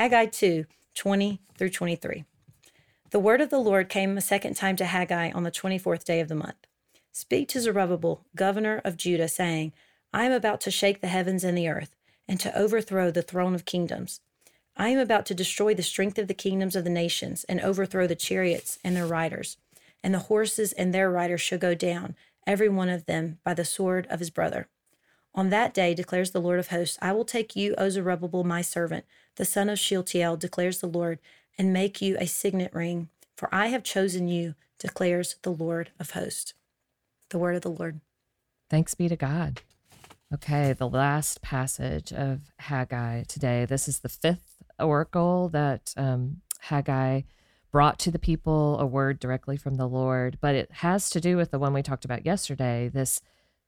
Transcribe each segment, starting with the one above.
Haggai 2 20 through 23. The word of the Lord came a second time to Haggai on the 24th day of the month. Speak to Zerubbabel, governor of Judah, saying, I am about to shake the heavens and the earth, and to overthrow the throne of kingdoms. I am about to destroy the strength of the kingdoms of the nations, and overthrow the chariots and their riders. And the horses and their riders shall go down, every one of them, by the sword of his brother. On that day, declares the Lord of hosts, I will take you, O Zerubbabel, my servant, the son of Shealtiel, declares the Lord, and make you a signet ring, for I have chosen you, declares the Lord of hosts. The word of the Lord. Thanks be to God. Okay, the last passage of Haggai today. This is the fifth oracle that um, Haggai brought to the people a word directly from the Lord, but it has to do with the one we talked about yesterday, this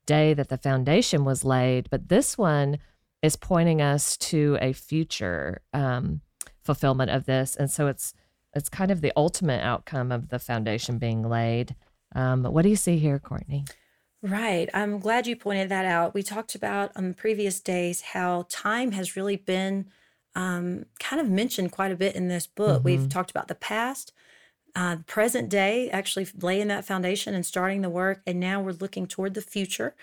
day that the foundation was laid. But this one is pointing us to a future um, fulfillment of this, and so it's it's kind of the ultimate outcome of the foundation being laid. Um, what do you see here, Courtney? Right. I'm glad you pointed that out. We talked about on the previous days how time has really been um, kind of mentioned quite a bit in this book. Mm-hmm. We've talked about the past, uh, present day, actually laying that foundation and starting the work, and now we're looking toward the future,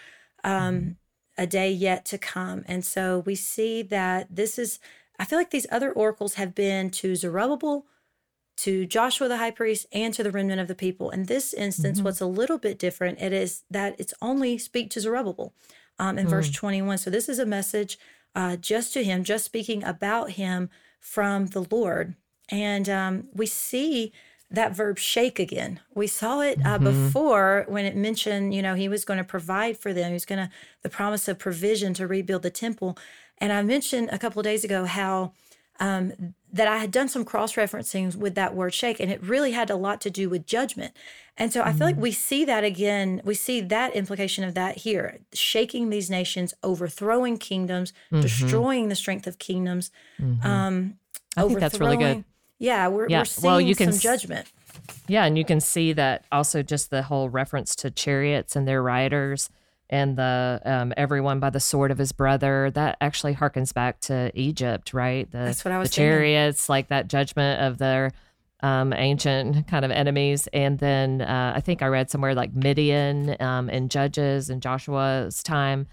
um, mm-hmm. a day yet to come. And so we see that this is. I feel like these other oracles have been to Zerubbabel, to Joshua the high priest, and to the remnant of the people. In this instance, mm-hmm. what's a little bit different, it is that it's only speak to Zerubbabel um, in mm-hmm. verse 21. So this is a message uh, just to him, just speaking about him from the Lord. And um, we see that verb shake again. We saw it uh, mm-hmm. before when it mentioned, you know, he was going to provide for them. He was going to, the promise of provision to rebuild the temple. And I mentioned a couple of days ago how um, that I had done some cross referencing with that word shake, and it really had a lot to do with judgment. And so I feel like mm-hmm. we see that again. We see that implication of that here shaking these nations, overthrowing kingdoms, mm-hmm. destroying the strength of kingdoms. Mm-hmm. Um, I think that's really good. Yeah, we're, yeah. we're seeing well, you can some judgment. Yeah, and you can see that also just the whole reference to chariots and their riders and the um, everyone by the sword of his brother that actually harkens back to Egypt, right? The, That's what I was. The chariots, like that judgment of their um, ancient kind of enemies, and then uh, I think I read somewhere like Midian um, and Judges and Joshua's time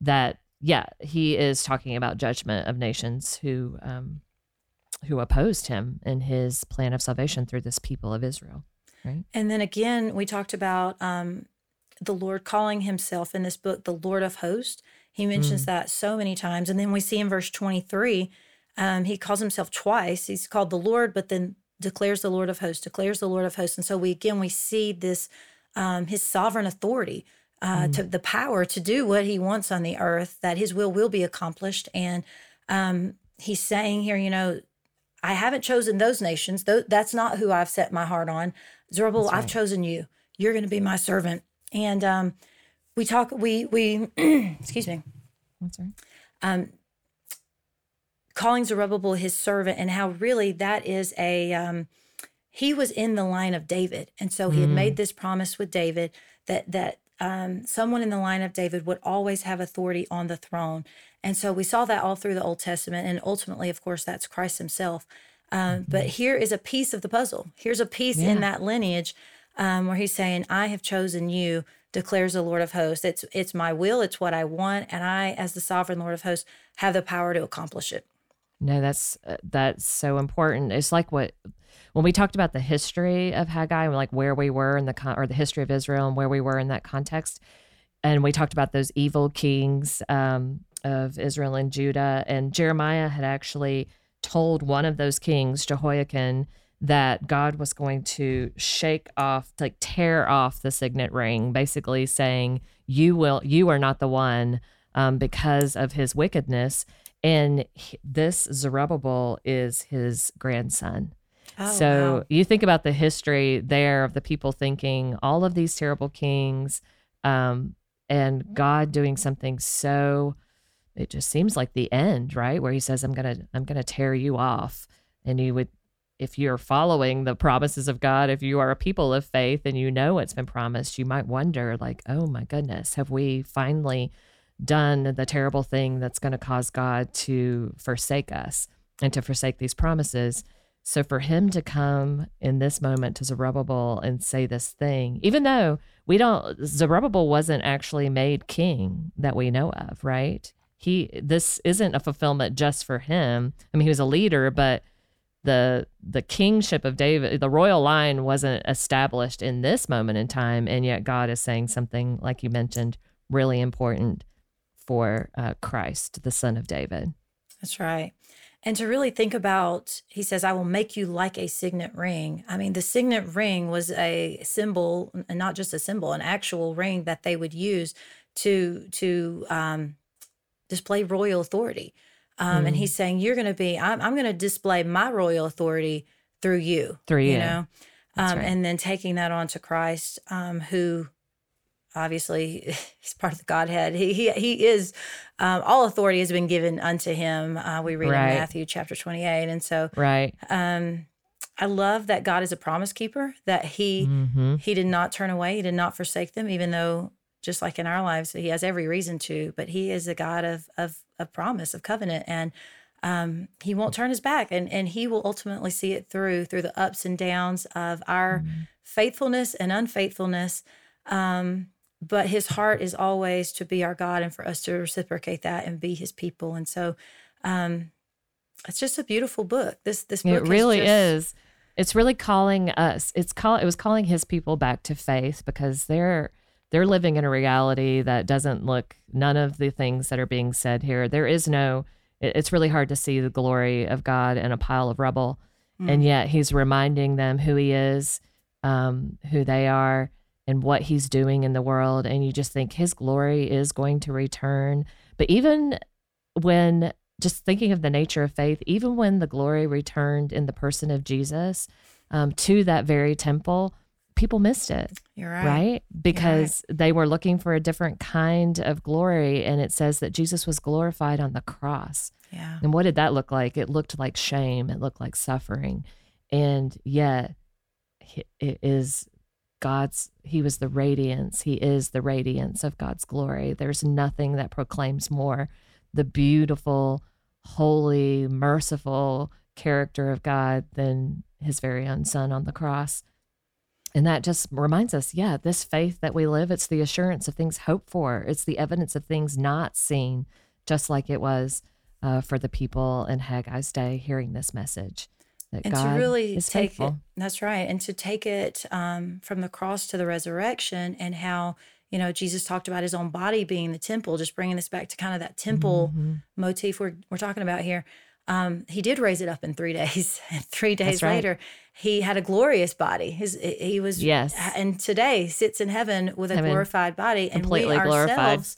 that yeah he is talking about judgment of nations who um, who opposed him in his plan of salvation through this people of Israel. Right. And then again, we talked about um, the Lord calling himself in this book the Lord of hosts. He mentions mm. that so many times. And then we see in verse 23, um, he calls himself twice. He's called the Lord, but then declares the Lord of hosts, declares the Lord of hosts. And so we again we see this um, his sovereign authority, uh, mm. to the power to do what he wants on the earth, that his will will be accomplished. And um, he's saying here, you know, I haven't chosen those nations. That's not who I've set my heart on. Zerubbabel, right. I've chosen you. You're going to be my servant. And um, we talk, we, we, excuse me. That's right. Um, calling Zerubbabel his servant and how really that is a, um, he was in the line of David. And so he had made mm. this promise with David that, that um, someone in the line of David would always have authority on the throne. And so we saw that all through the Old Testament. And ultimately, of course, that's Christ himself. Um, mm-hmm. But here is a piece of the puzzle. Here's a piece yeah. in that lineage um, where he's saying, I have chosen you, declares the Lord of hosts. It's, it's my will, it's what I want. And I, as the sovereign Lord of hosts, have the power to accomplish it. No, that's uh, that's so important. It's like what when we talked about the history of Haggai, like where we were in the con- or the history of Israel and where we were in that context, and we talked about those evil kings um, of Israel and Judah, and Jeremiah had actually told one of those kings, Jehoiakim, that God was going to shake off, like tear off the signet ring, basically saying, "You will, you are not the one," um, because of his wickedness. And he, this Zerubbabel is his grandson. Oh, so wow. you think about the history there of the people thinking all of these terrible kings, um, and God doing something so. It just seems like the end, right? Where He says, "I'm gonna, I'm gonna tear you off," and you would if you're following the promises of God, if you are a people of faith and you know it's been promised, you might wonder, like, oh my goodness, have we finally done the terrible thing that's going to cause God to forsake us? and to forsake these promises. So for him to come in this moment to Zerubbabel and say this thing, even though we don't, Zerubbabel wasn't actually made king that we know of, right? He, this isn't a fulfillment just for him. I mean, he was a leader, but the the kingship of David, the royal line wasn't established in this moment in time, and yet God is saying something like you mentioned, really important for uh, Christ, the Son of David. That's right. And to really think about, he says, I will make you like a signet ring. I mean, the signet ring was a symbol, and not just a symbol, an actual ring that they would use to to um, display royal authority. Um, mm. And he's saying, You're going to be, I'm, I'm going to display my royal authority through you. Through you. You know? Um, right. And then taking that on to Christ, um, who obviously he's part of the Godhead. He he, he is, um, all authority has been given unto him. Uh, we read right. in Matthew chapter 28. And so, right. Um, I love that God is a promise keeper, that he mm-hmm. he did not turn away, he did not forsake them, even though just like in our lives, he has every reason to, but he is a God of of, of promise, of covenant, and um, he won't turn his back, and and he will ultimately see it through through the ups and downs of our mm-hmm. faithfulness and unfaithfulness. Um, but his heart is always to be our God and for us to reciprocate that and be his people. And so, um, it's just a beautiful book. This this book it really is, just, is. It's really calling us. It's call. It was calling his people back to faith because they're they're living in a reality that doesn't look none of the things that are being said here. There is no, it's really hard to see the glory of God in a pile of rubble. Mm. And yet he's reminding them who he is, um, who they are, and what he's doing in the world. And you just think his glory is going to return. But even when just thinking of the nature of faith, even when the glory returned in the person of Jesus um, to that very temple, people missed it. You're right. Right? Because right. they were looking for a different kind of glory. And it says that Jesus was glorified on the cross. Yeah. And what did that look like? It looked like shame, it looked like suffering. And yet, it is God's, He was the radiance. He is the radiance of God's glory. There's nothing that proclaims more the beautiful, holy, merciful character of God than His very own Son on the cross. And that just reminds us, yeah, this faith that we live, it's the assurance of things hoped for. It's the evidence of things not seen, just like it was uh, for the people in Haggai's day hearing this message. That and God to really take faithful. it, that's right. And to take it um, from the cross to the resurrection and how, you know, Jesus talked about his own body being the temple, just bringing this back to kind of that temple mm-hmm. motif we're, we're talking about here um, he did raise it up in three days. And three days right. later, he had a glorious body. His he was yes, and today sits in heaven with a heaven. glorified body, and Completely we ourselves,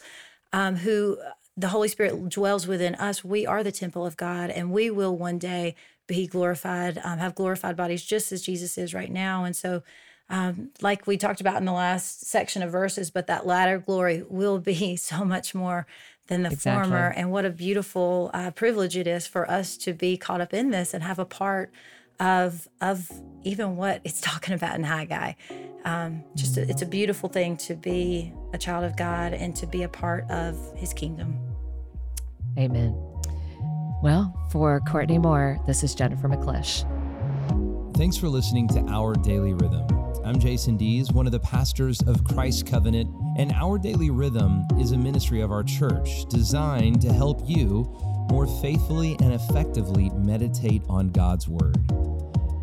um, who the Holy Spirit dwells within us, we are the temple of God, and we will one day be glorified, um, have glorified bodies, just as Jesus is right now. And so, um, like we talked about in the last section of verses, but that latter glory will be so much more than the exactly. former. And what a beautiful uh, privilege it is for us to be caught up in this and have a part of of even what it's talking about in Haggai. Um, just a, it's a beautiful thing to be a child of God and to be a part of His kingdom. Amen. Well, for Courtney Moore, this is Jennifer McClish. Thanks for listening to Our Daily Rhythm. I'm Jason Dees, one of the pastors of Christ Covenant, and Our Daily Rhythm is a ministry of our church designed to help you more faithfully and effectively meditate on God's Word.